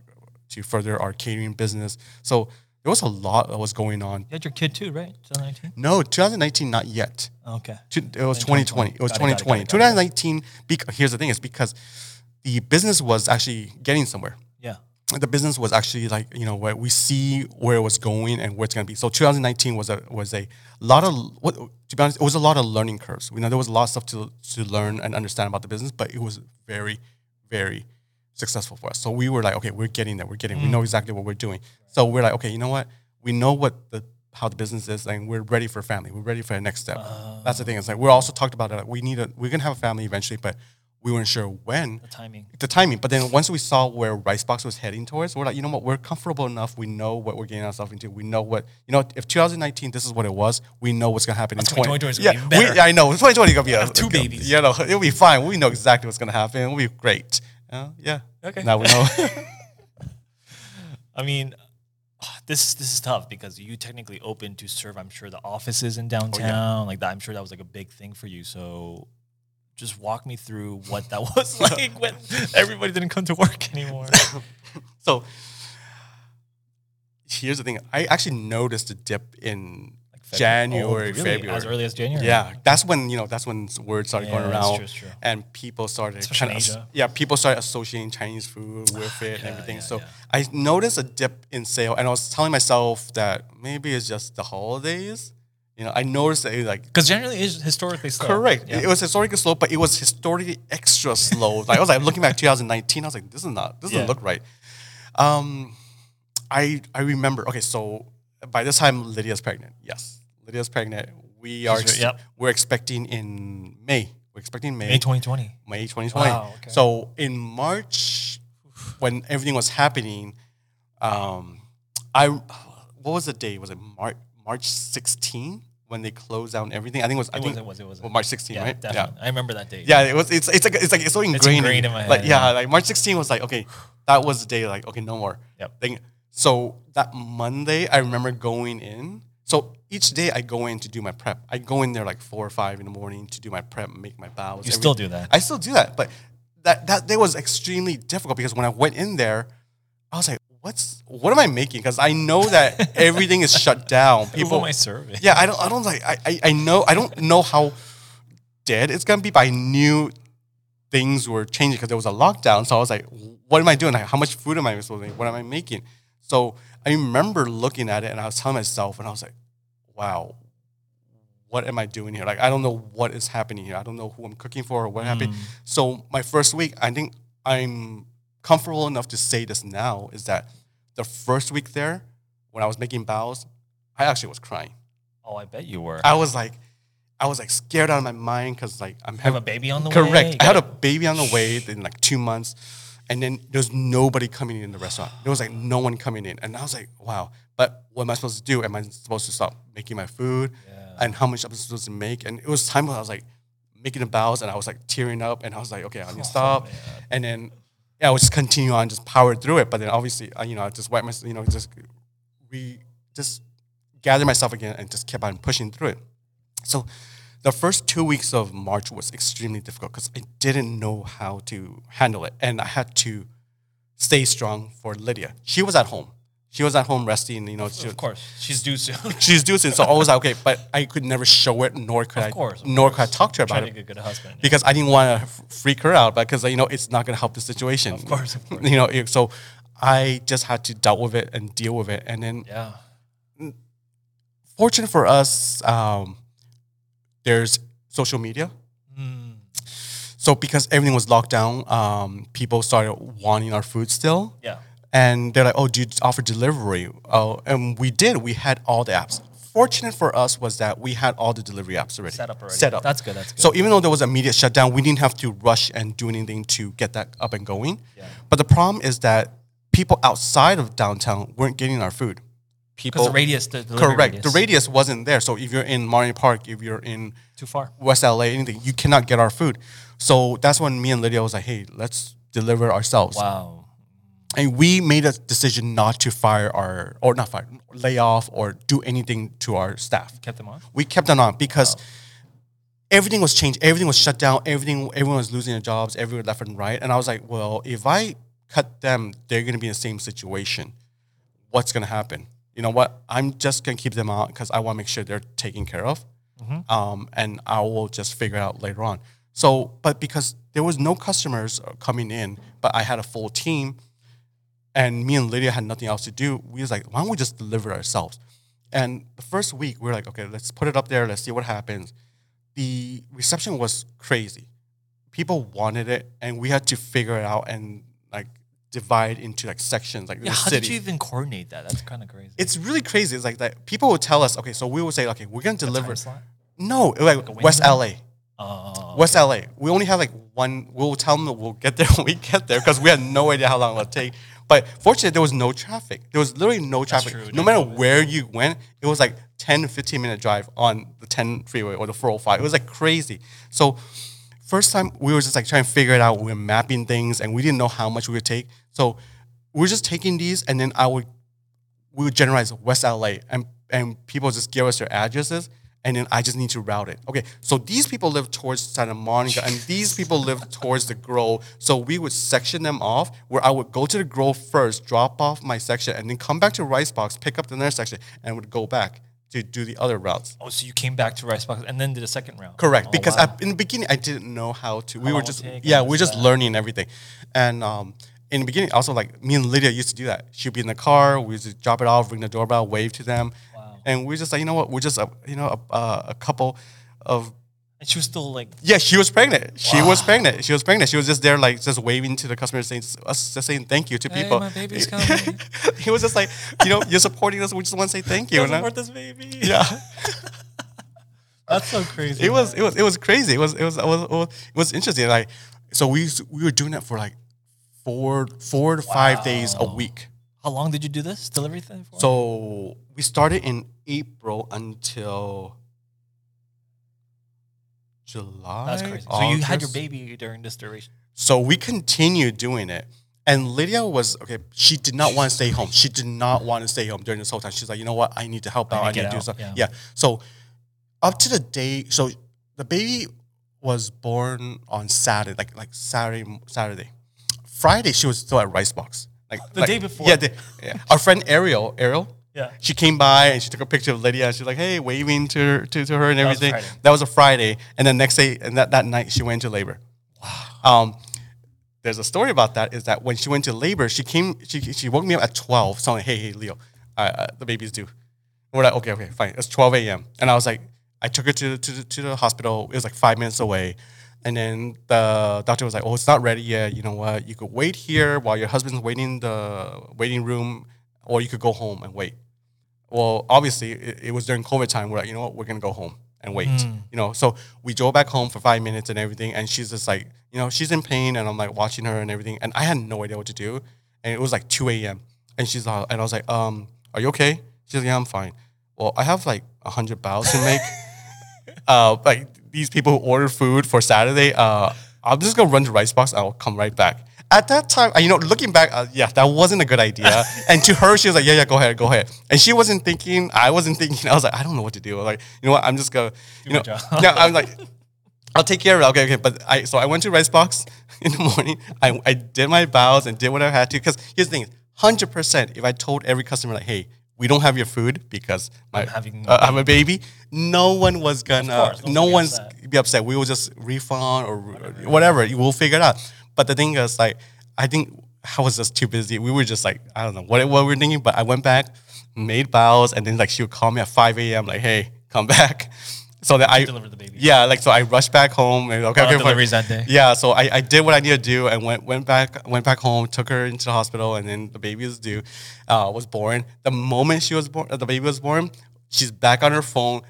to further our catering business. So there was a lot that was going on. You had your kid too, right? 2019? No, 2019, not yet. Okay. It was 2020. 2020. It was Got it, got it, got 2020. it, got it. 2019. bec- Here's the thing: is because the business was actually getting somewhere. Yeah. The business was actually like you know where we see where it was going and where it's going to be. So 2019 was a was a lot of what to be honest, it was a lot of learning curves. You know, there was a lot of stuff to to learn and understand about the business, but it was very, very successful for us. So we were like, okay, we're getting there. We're getting. We mm. know exactly what we're doing. So we're like, okay, you know what? We know what the how the business is, and we're ready for family. We're ready for the next step. That's the oh. thing. It's like we're also talked about it. Like, we need a. We're gonna have a family eventually, but we weren't sure when The timing. the timing. But then once we saw where Ricebox was heading towards, we're like, you know what? We're comfortable enough. We know what we're getting ourselves into. We know what you know. If 2019, this is what it was, we know what's gonna happen in 20. 2020 yeah, we, I know. 2020 gonna be a, two babies. You know, it'll be fine. We know exactly what's gonna happen. It'll be great. Uh, yeah. Okay. Now we know. I mean, this this is tough because you technically open to serve. I'm sure the offices in downtown, like that. I'm sure that was like a big thing for you. So, just walk me through what that was like when everybody didn't come to work anymore. so here's the thing. I actually noticed a dip in. January, Oh, really? February. as early as January. Yeah, that's when you know that's when word started Yeah, going around, true, that's true. and people started Especially kind of yeah, people started associating Chinese food with it and everything. yeah, so yeah. I noticed a dip in sale, and I was telling myself that maybe it's just the holidays. You know, I noticed that it, like because generally is historically slow. correct, Yeah. it was historically slow, but it was historically extra slow. like I was like looking back 2019, I was like, this is not, this doesn't Yeah. look right. Um, I I remember. Okay, so by this time Lydia's pregnant. Yes, Lydia's pregnant. We are. Ex- yep. We're expecting in May. We're expecting May. May 2020. May 2020. Wow, okay. So in March, when everything was happening, um, I what was the day? Was it March March 16 when they closed down everything? I think it was. I It think. It was. It was. well, March 16, yeah, right? Definitely. I remember that date. Yeah, it was. It's it's like it's like it's so ingrained, ingrained in my Like head, yeah, yeah. like March 16 was like okay, that was the day. Like okay, no more. Yep. So that Monday, I remember going in. So each day I go in to do my prep. I go in there like four or five in the morning to do my prep, make my baos. You every- still do that. I still do that, but that that day was extremely difficult because when I went in there, I was like, "What's what am I making?" Because I know that everything is shut down. People People, my survey. yeah, I don't, I don't like, I, I, I know, I don't know how dead it's gonna be, but I knew things were changing because there was a lockdown. So I was like, what am I doing? Like, how much food am I supposed to make? What am I making? So I remember looking at it and I was telling myself, and I was like, wow, what am I doing here? Like, I don't know what is happening here. I don't know who I'm cooking for or what happened. Mm. So my first week, I think I'm comfortable enough to say this now is that the first week there, when I was making baos, I actually was crying. Oh, I bet you were. I was like, I was like scared out of my mind because like I'm have a baby on the way. correct. I had a baby on the way in like two months, and then there's nobody coming in the restaurant. There was like no one coming in, and I was like, wow. But what am I supposed to do? Am I supposed to stop making my food? Yeah. And how much am I supposed to make? And it was time when I was like making the baos, and I was like tearing up, and I was like, okay, I need to stop. and then yeah, I would just continue on, just power through it. But then obviously, I, you know, I just wiped my, you know, just we just gather myself again and just kept on pushing through it. So the first two weeks of March was extremely difficult because I didn't know how to handle it. And I had to stay strong for Lydia. She was at home. She was at home resting, you know. She, Of course, she's due soon. she's due soon. So I was like, okay, but I could never show it, nor could I, course, of nor could I talk to her about Try about to it be a good husband. yeah. because I didn't want to freak her out because you know it's not going to help the situation. Of course, of course. You know, so I just had to deal with it and deal with it, and then yeah. fortunate for us, um, there's social media. Mm. So because everything was locked down, um, people started wanting our food still, Yeah. and they're like, "Oh, do you offer delivery?" Oh, and we did. We had all the apps. Fortunate for us was that we had all the delivery apps already Set up already. Set up. That's good. That's good. So even though there was immediate shutdown, we didn't have to rush and do anything to get that up and going. Yeah. But the problem is that people outside of downtown weren't getting our food. People because the radius, the correct. radius. The radius wasn't there. So if you're in Marine Park, if you're in too far. West LA, anything, you cannot get our food. So that's when me and Lydia was like, hey, let's deliver ourselves. Wow. And we made a decision not to fire our, or not fire, lay off or do anything to our staff. Kept them on. We kept them on because everything was changed. Everything was shut down. Everything, everyone was losing their jobs. Everyone left and right. And I was like, well, if I cut them, they're going to be in the same situation. What's going to happen? You know what? I'm just going to keep them out because I want to make sure they're taken care of. Um, and I will just figure it out later on. So, but because there was no customers uh, coming in, but I had a full team, and me and Lydia had nothing else to do. We was like, why don't we just deliver ourselves? And the first week, we were like, okay, let's put it up there. Let's see what happens. The reception was crazy. People wanted it, and we had to figure it out and divide into like sections, like Yeah, the how city. did you even coordinate that? That's kind of crazy. it's really crazy. It's like that people will tell us, okay, so we will say, okay, we're gonna deliver. No, like a West? LA. Oh, West LA. We only have like one. We'll tell them that we'll get there when we get there because we had no idea how long it would take. But fortunately, there was no traffic. There was literally no traffic. true, No matter where you went, it was like 10, 15 minute drive on the 10 freeway or the 405. It was like crazy. So, first time we were just like trying to figure it out. We were mapping things and we didn't know how much we would take. So, we were just taking these and then I would we would generalize West LA and and people just give us their addresses and then I just need to route it. Okay, so these people live towards Santa Monica and these people live towards the Grove. So we would section them off where I would go to the Grove first, drop off my section, and then come back to Rice Box, pick up the next section, and would go back to do the other routes. oh, so you came back to Rice Box and then did a second round. Correct, Oh, because wow. I, in the beginning I didn't know how to. we were just yeah, we were just that. learning everything, and um, in the beginning also like me and Lydia used to do that. She'd be in the car, we would just drop it off, ring the doorbell, wave to them, Wow. and we just like you know what, we're just a you know a, uh, a couple of and she was still like, yeah, she was pregnant. She was pregnant. She was pregnant. She was just there, like just waving to the customers, saying us just saying thank you to Hey, people. my baby's coming. he was just like, you know, you're supporting us. We just want to say thank you. doesn't and this baby. yeah. That's so crazy. it was it was it was crazy. It was it was it was, it was, it was interesting. Like so we we were doing that for like four four to five days a week. How long did you do this delivery thing for? So we started in April until July. that's crazy. So you had your August. baby during this duration. So we continued doing it. And Lydia was okay. She did not want to stay home. She did not want to stay home during this whole time. She's like, you know what? I need to help oh, I out. need I to need get to do out, something. yeah. Yeah. So up to the day, so the baby was born on Saturday, like like Saturday, Saturday. Friday, she was still at Rice Box. Like The like- day before. Yeah, the, yeah. Our friend Ariel, Ariel. Yeah. She came by and she took a picture of Lydia. She's like, "Hey, waving to her, to, to her and was everything." Friday. That was a Friday, and then next day, and that, that night, she went into labor. Um, there's a story about that. Is that when she went to labor, she came. She she woke me up at twelve, saying, "Hey, hey, Leo, uh, uh, the baby's due." And we're like, "Okay, okay, fine." It's twelve a.m. And I was like, I took her to to to the hospital. It was like five minutes away. And then the doctor was like, "Oh, it's not ready yet. You know what? You could wait here while your husband's waiting in the waiting room, or you could go home and wait." Well, obviously, it, it was during COVID time. We're like, you know what? We're gonna go home and wait. You know, so we drove back home for five minutes and everything, and she's just like, you know, she's in pain, and I'm like watching her and everything, and I had no idea what to do, and it was like 2 a.m. and she's uh, and I was like, um, are you okay? She's like, yeah, I'm fine. Well, I have like a hundred baos to make. uh, like these people who order food for Saturday, uh, I'm just gonna run to Rice Box. I'll come right back. At that time, you know, looking back, uh, yeah, that wasn't a good idea. and to her, she was like, "Yeah, yeah, go ahead, go ahead." And she wasn't thinking. I wasn't thinking. I was like, "I don't know what to do." Like, you know what? I'm just gonna, you know, yeah. I'm like, I'll take care of it. Okay, okay. But I so I went to Rice Box in the morning. I, I did my baos and did what I had to. Because here's the thing: hundred percent. If I told every customer like, "Hey, we don't have your food because my, I'm having uh, I'm a baby," no one was gonna. course, no one's upset. be upset. We will just refund or whatever. We'll figure it out. But the thing is, like, I think I was just too busy. We were just like, I don't know what, what we were thinking. But I went back, made baos, and then like she would call me at 5 a.m. Like, hey, come back. So that I delivered the baby. Yeah, like so I rushed back home and okay, of okay, deliveries that day. Yeah, so I, I did what I needed to do and went went back went back home, took her into the hospital, and then the baby was due, uh, was born. The moment she was born, the baby was born, she's back on her phone.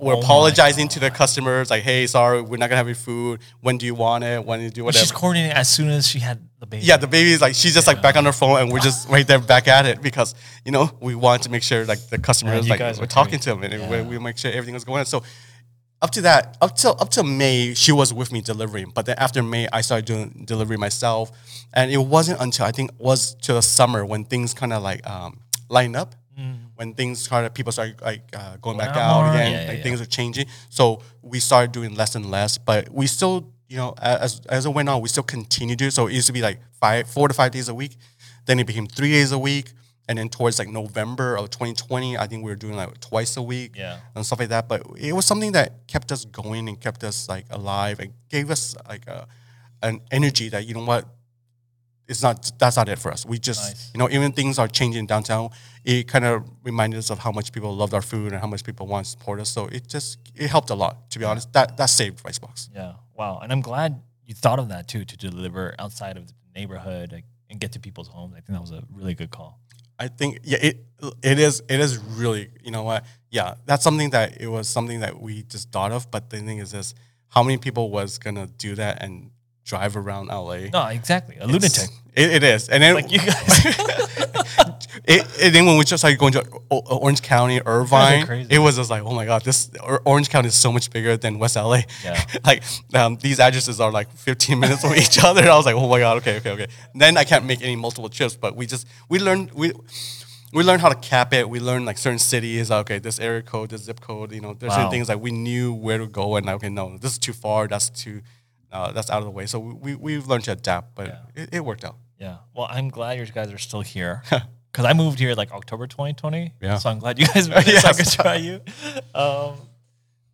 We're Oh apologizing to the customers, like, "Hey, sorry, we're not gonna have your food. When do you want it? When do you do whatever?" she's coordinating as soon as she had the baby. yeah, the baby is like she's just like back on her phone, and we're just right there back at it because you know we want to make sure like the customers like we're talking to them and Yeah. we, we make sure everything was going on. So up to that, up till up till May, she was with me delivering. But then after May, I started doing delivery myself, and it wasn't until I think it was to the summer when things kind of like um, lined up. When things started, people started like uh, going back out again. Yeah, like yeah. things are changing. So we started doing less and less, but we still, you know, as as it went on, we still continued to. So it used to be like five, four to five days a week. Then it became three days a week. And then towards like November of 2020, I think we were doing like twice a week Yeah. and stuff like that. But it was something that kept us going and kept us like alive and gave us like a, an energy that, you know what, it's not, that's not it for us. We just, Nice. you know, even things are changing downtown. It kind of reminded us of how much people loved our food and how much people want to support us. So it just, it helped a lot, to be honest. That, that saved Ricebox. Yeah. Wow. And I'm glad you thought of that too to deliver outside of the neighborhood, like and get to people's homes. I think that was a really good call. I think yeah, it it is it is really you know what yeah that's something that it was something that we just thought of. But the thing is this: how many people was gonna do that and drive around LA? No, exactly. A It's- lunatic. It, it is, and then Like you guys. it, and then when we just started going to O- Orange County, Irvine, it was just like, oh my god, this Orange County is so much bigger than West LA. Yeah. like um, these addresses are like 15 minutes from each other. I was like, oh my god, okay, okay, okay. Then I can't make any multiple trips, but we just we learned we. We learned how to cap it. We learned like certain cities. Okay, this area code, this zip code. You know, there's Wow. certain things like we knew where to go, and like, okay, no, this is too far. That's too, uh, that's out of the way. So we we we've learned to adapt, but Yeah. it, it worked out. Yeah. Well, I'm glad you guys are still here because I moved here like October 2020. Yeah. So I'm glad you guys made it so I Yes. could try you. Um,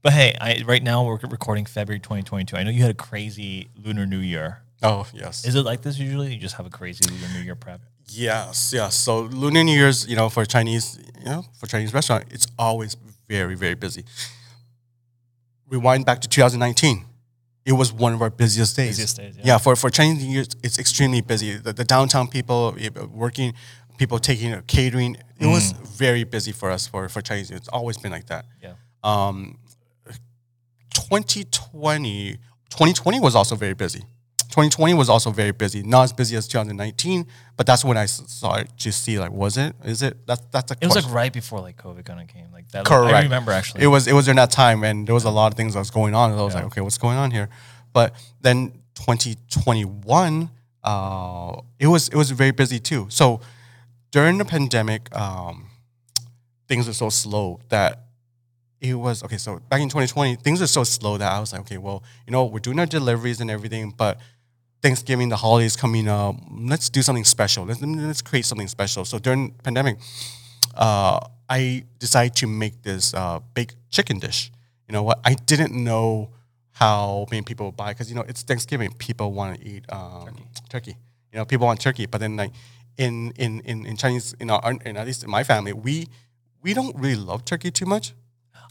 but hey, I, right now we're recording February 2022. I know you had a crazy Lunar New Year. Oh yes. Is it like this usually? You just have a crazy Lunar New Year prep? Yes, yes. So Lunar New Year's, you know, for Chinese, you know, for Chinese restaurant, it's always very, very busy. Rewind back to 2019. It was one of our busiest days. Busiest days, yeah. yeah. for, for Chinese New Year's, it's extremely busy. The, the downtown people working, people taking uh, catering. It was very busy for us for, for Chinese New Year. It's always been like that. Yeah. Um, 2020, 2020 was also very busy. 2020 was also very busy. Not as busy as 2019, but that's when I started to see like, was it? Is it? That's that's a It was like right before like COVID kind of came. Like that. Correct. I remember actually. It was it was during that time, and there was a lot of things that was going on. And I was Yeah. like, okay, what's going on here? But then 2021, uh, it was it was very busy too. So during the pandemic, um, things were so slow that it was okay. So back in 2020, things were so slow that I was like, okay, well, you know, we're doing our deliveries and everything, but Thanksgiving, the holidays coming up, let's do something special. Let's let's create something special. So during pandemic, uh, I decided to make this uh, baked chicken dish. You know what? I didn't know how many people would buy because you know it's Thanksgiving. People want to eat um, turkey. You know, people want turkey, but then like in in in, in Chinese, in our in at least in my family, we we don't really love turkey too much.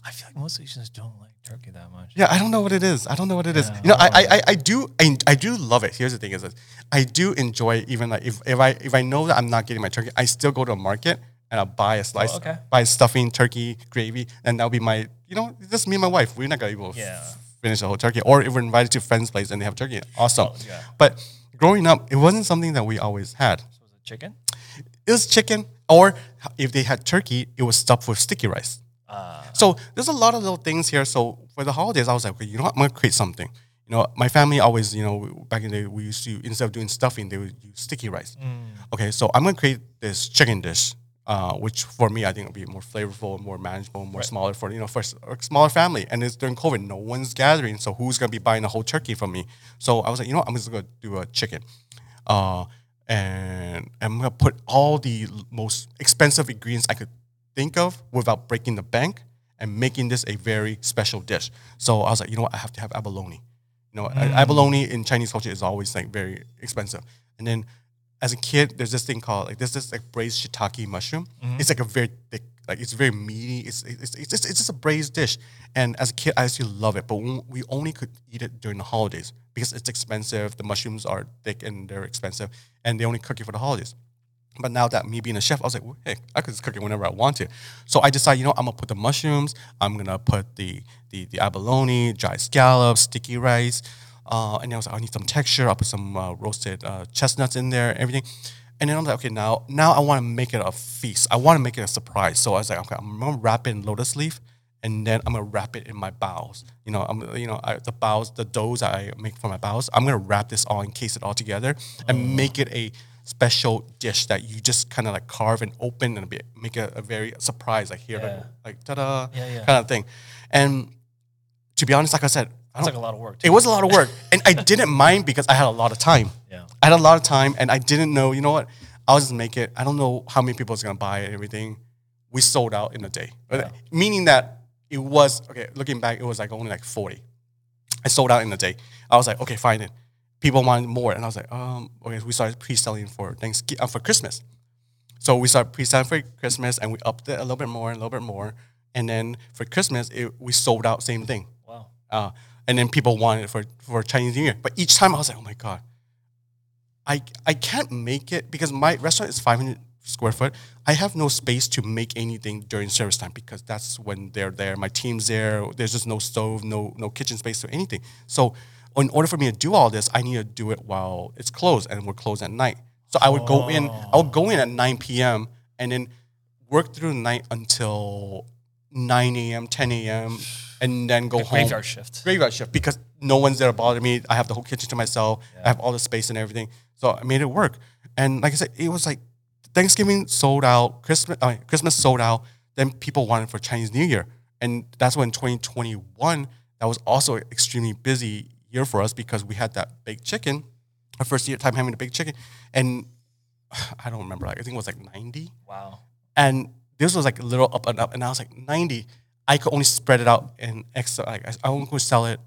I feel like most Asians don't like turkey that much. Yeah, I don't know what it is. I don't know what it is. Yeah, you know, I I, I. I, do I, I do love it. Here's the thing is I do enjoy even like if, if I if I know that I'm not getting my turkey, I still go to a market and I'll buy a slice, Oh, okay. buy stuffing, turkey, gravy, and that'll be my you know, just me and my wife. We're not gonna be able to Yeah. f- finish the whole turkey. Or if we're invited to friends' place and they have turkey, awesome. Oh, yeah. But growing up, it wasn't something that we always had. So was it chicken? It was chicken, or if they had turkey, it was stuffed with sticky rice. Uh, So there's a lot of little things here. So for the holidays, I was like, okay, you know what? I'm gonna create something. You know, my family always, you know, back in the day, we used to instead of doing stuffing, they would use sticky rice. Okay, so I'm gonna create this chicken dish, uh, which for me I think will be more flavorful, more manageable, more smaller for you know for a smaller family. And it's during COVID, no one's gathering, so who's gonna be buying a whole turkey from me? So I was like, you know, what? I'm just gonna do a chicken. Uh, and I'm gonna put all the most expensive ingredients I could think of without breaking the bank and making this a very special dish. So I was like, you know what, I have to have abalone. You know, a- mm. abalone in Chinese culture is always like very expensive. And then as a kid, there's this thing called like there's this like braised shiitake mushroom. Mm-hmm. It's like a very thick, like it's very meaty. It's it's it's just, it's just a braised dish. And as a kid, I actually love it, but we we only could eat it during the holidays because it's expensive. The mushrooms are thick and they're expensive, and they only cook it for the holidays. But now that me being a chef, I was like, well, hey, I could just cook it whenever I want to. So I decided, you know, I'm gonna put the mushrooms, I'm gonna put the the, the abalone, dry scallops, sticky rice, uh, and then I was like, I need some texture. I'll put some uh, roasted uh, chestnuts in there, everything. And then I'm like, okay, now now I want to make it a feast. I want to make it a surprise. So I was like, okay, I'm gonna wrap it in lotus leaf, and then I'm gonna wrap it in my baos. You know, I'm you know I, the baos, the doughs I make for my bowls. I'm gonna wrap this all, encase it all together, and make it a special dish that you just kind of like carve and open and be, make a, a very surprise, like here, Yeah. like, like ta-da, Yeah, yeah. kind of thing. And to be honest, like I said, I like a lot of work. it was a lot of work, and I didn't mind because I had a lot of time. Yeah. I had a lot of time, and I didn't know. You know what? I'll just make it. I don't know how many people is gonna buy it. and Everything. We sold out in a day, meaning that it was okay. Looking back, it was like only like forty. I sold out in a day. I was like, okay, fine. It. People wanted more, and I was like, um, okay. We started pre-selling for Thanksgiving uh, for Christmas. So we started pre-selling for Christmas, and we upped it a little bit more, and a little bit more, and then for Christmas, it, we sold out same thing. Wow. Uh, and then people wanted it for, for Chinese New Year. But each time I was like, oh my God, I I can't make it because my restaurant is 500 square foot. I have no space to make anything during service time because that's when they're there. My team's there. There's just no stove, no no kitchen space or anything. So in order for me to do all this, I need to do it while it's closed and we're closed at night. So I would go in. I would go in at 9 p.m. and then work through the night until 9 a.m., 10 a.m., and then go home. Graveyard shift. Graveyard shift because no one's there to bother me. I have the whole kitchen to myself. I have all the space and everything. So I made it work. And like I said, it was like Thanksgiving sold out, Christmas Christmas sold out. Then people wanted for Chinese New Year, and that's when 2021 that was also extremely busy year for us because we had that baked chicken, our first year time having the baked chicken, and I don't remember. Like I think it was like 90 Wow. and this was like a little up and up, and I was like ninety. I could only spread it out and extra. Like I- only could sell it,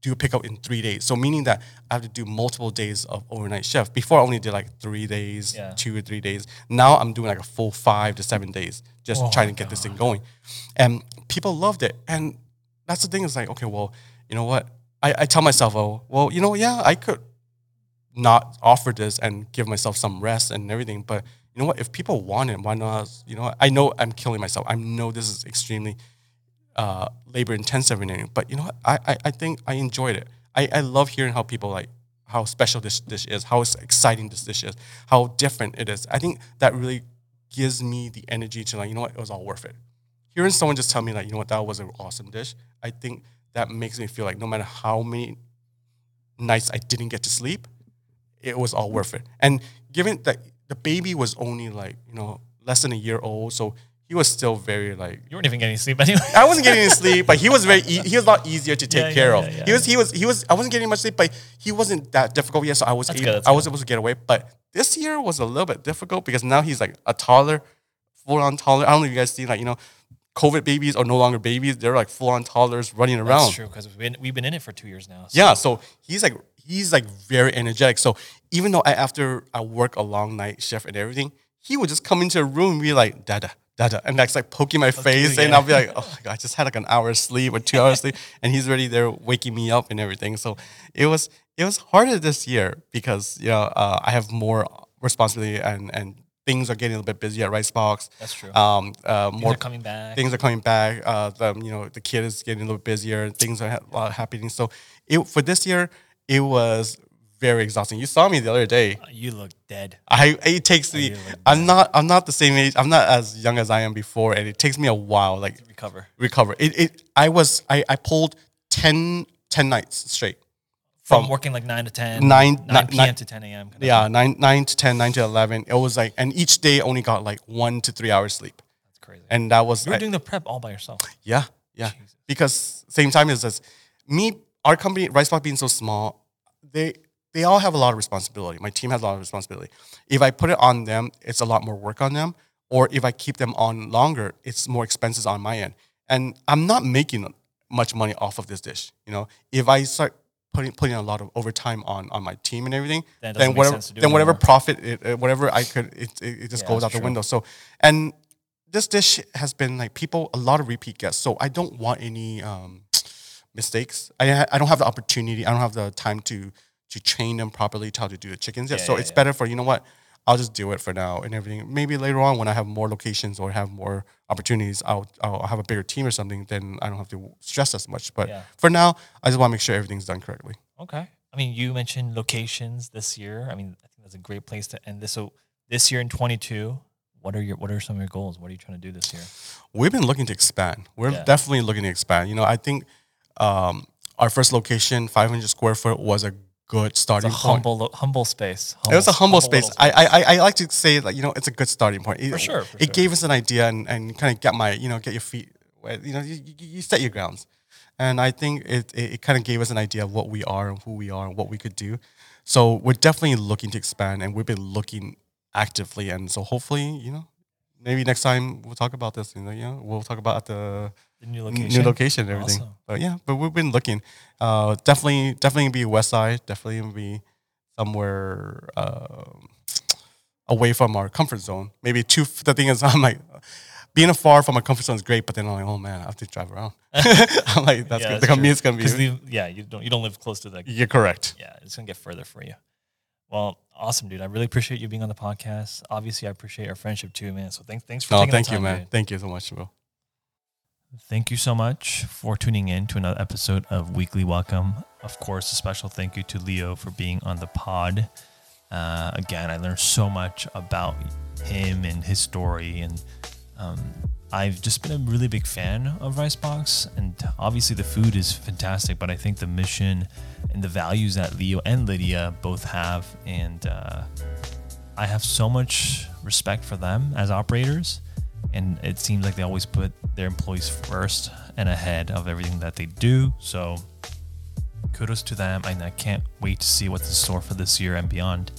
do a pickup in three days. So meaning that I have to do multiple days of overnight shift. Before I only did like three days, Yeah. two or three days. Now I'm doing like a full five to seven days, just Oh trying to get this thing going. And people loved it. And that's the thing. Is like, okay, well, you know what? I, I tell myself, oh, well, you know, yeah, I could not offer this and give myself some rest and everything. But you know what? If people want it, why not? You know. I know I'm killing myself. I know this is extremely uh, labor intensive and everything. But you know what? I, I, I think I enjoyed it. I, I love hearing how people like how special this dish is, how exciting this dish is, how different it is. I think that really gives me the energy to like, you know what, it was all worth it. Hearing someone just tell me like, you know what, that was an awesome dish, I think that makes me feel like no matter how many nights I didn't get to sleep, it was all worth it. And given that the baby was only like, you know, less than a year old, so he was still very like You weren't even getting sleep anyway. I wasn't getting any sleep, but he was very e- he was a lot easier to take Yeah, care yeah, of. yeah. He was he was he was I wasn't getting much sleep, but he wasn't that difficult yet. So I was able, good, I was able to get away. But this year was a little bit difficult because now he's like a taller, full on taller. I don't know if you guys see like you know, COVID babies are no longer babies; they're like full on toddlers running around. That's true because we've been, we've been in it for two years now. so- Yeah, so he's like he's like very energetic. So even though I, after I work a long night shift and everything, he would just come into a room and be like, "Dada, Dada," and that's like poking my face, and yeah. I'll be like, "Oh my god, I just had like an hour sleep or two hours sleep," and he's already there waking me up and everything. So it was it was harder this year because you know uh, I have more responsibility and and things are getting a little bit busy at Rice Box. That's true. Um, uh, Things more are coming back. things are coming back. Uh, the you know the kid is getting a little busier. Things are ha- happening. So it for this year, it was very exhausting. You saw me the other day. you look dead. I it takes me. I'm not. I'm not the same age. I'm not as young as I am before, and it takes me a while. Like Recover. recover. It. it I was. I. I pulled 10, 10 nights straight. From, From working like 9 to 10, nine- 9, nine- p.m. nine- to 10 a.m. Yeah, thing. nine nine to 10, 9 to eleven. It was like, and each day only got like one to three hours sleep, That's crazy. and that was you were I- doing the prep all by yourself. Yeah, yeah. Jesus. Because same time as this, me, our company, Rice Ricebox being so small, they they all have a lot of responsibility. My team has a lot of responsibility. If I put it on them, it's a lot more work on them. Or if I keep them on longer, it's more expenses on my end. And I'm not making much money off of this dish. You know, if I start putting putting a lot of overtime on on my team and everything, Then then whatever then whatever anymore. profit, it, uh, whatever I could, it it, it just Yeah, goes out the true. window. So and this dish has been like people a lot of repeat guests. So I don't want any um, mistakes. I I don't have the opportunity. I don't have the time to to train them properly to how to do the chickens yet. Yeah, so yeah, it's better for you know what. I'll just do it for now and everything. Maybe later on when I have more locations or have more opportunities, I'll I'll have a bigger team or something. Then I don't have to stress as much. But Yeah. for now, I just want to make sure everything's done correctly. Okay. I mean, you mentioned locations this year. I mean, I think that's a great place to end this. So this year in 22, what are your what are some of your goals? What are you trying to do this year? We've been looking to expand. We're Yeah. definitely looking to expand. You know, I think um, our first location, 500 square foot, was a good It's a starting point. humble humble space. It was a humble, space. little I, I I like to say that you know it's a good starting point. It, For sure, for it sure. gave us an idea and, and kind of get my you know get your feet wet. You know you, you, you set your grounds, and I think it, it, it kind of gave us an idea of what we are and who we are and what we could do. So we're definitely looking to expand, and we've been looking actively, and so hopefully you know maybe next time we'll talk about this. You know, yeah, we'll talk about the the new location. new location and everything. Awesome. But yeah, but we've been looking. Uh, definitely, definitely be west side. Definitely be somewhere um away from our comfort zone. Maybe too. The thing is, I'm like. Being far from my comfort zone is great, but then I'm like, oh man, I have to drive around. I'm like, that's Yeah, good. The commute's gonna be. the- yeah, you don't you don't live close to the You're correct. yeah, it's gonna get further for you. Well, Awesome, dude. I really appreciate you being on the podcast. Obviously, I appreciate our friendship too, man. So thanks, thanks for. Oh, taking the thank you, man. dude. Thank you so much, bro. Thank you so much for tuning in to another episode of Weekly Welcome. Of course, a special thank you to Leo for being on the pod. Uh, again, I learned so much about him and his story, and um, I've just been a really big fan of Ricebox. And obviously, the food is fantastic, but I think the mission and the values that Leo and Lydia both have, and uh, I have so much respect for them as operators. And it seems like they always put their employees first and ahead of everything that they do. So kudos to them. And I can't wait to see what's in store for this year and beyond.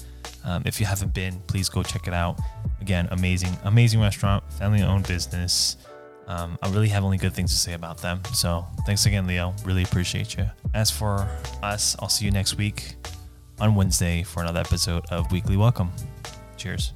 Um, if you haven't been, please go check it out. Again, amazing, amazing restaurant, family owned business. Um, I really have only good things to say about them. So thanks again, Leo. Really appreciate you. As for us, I'll see you next week on Wednesday for another episode of Weekly Welcome. Cheers.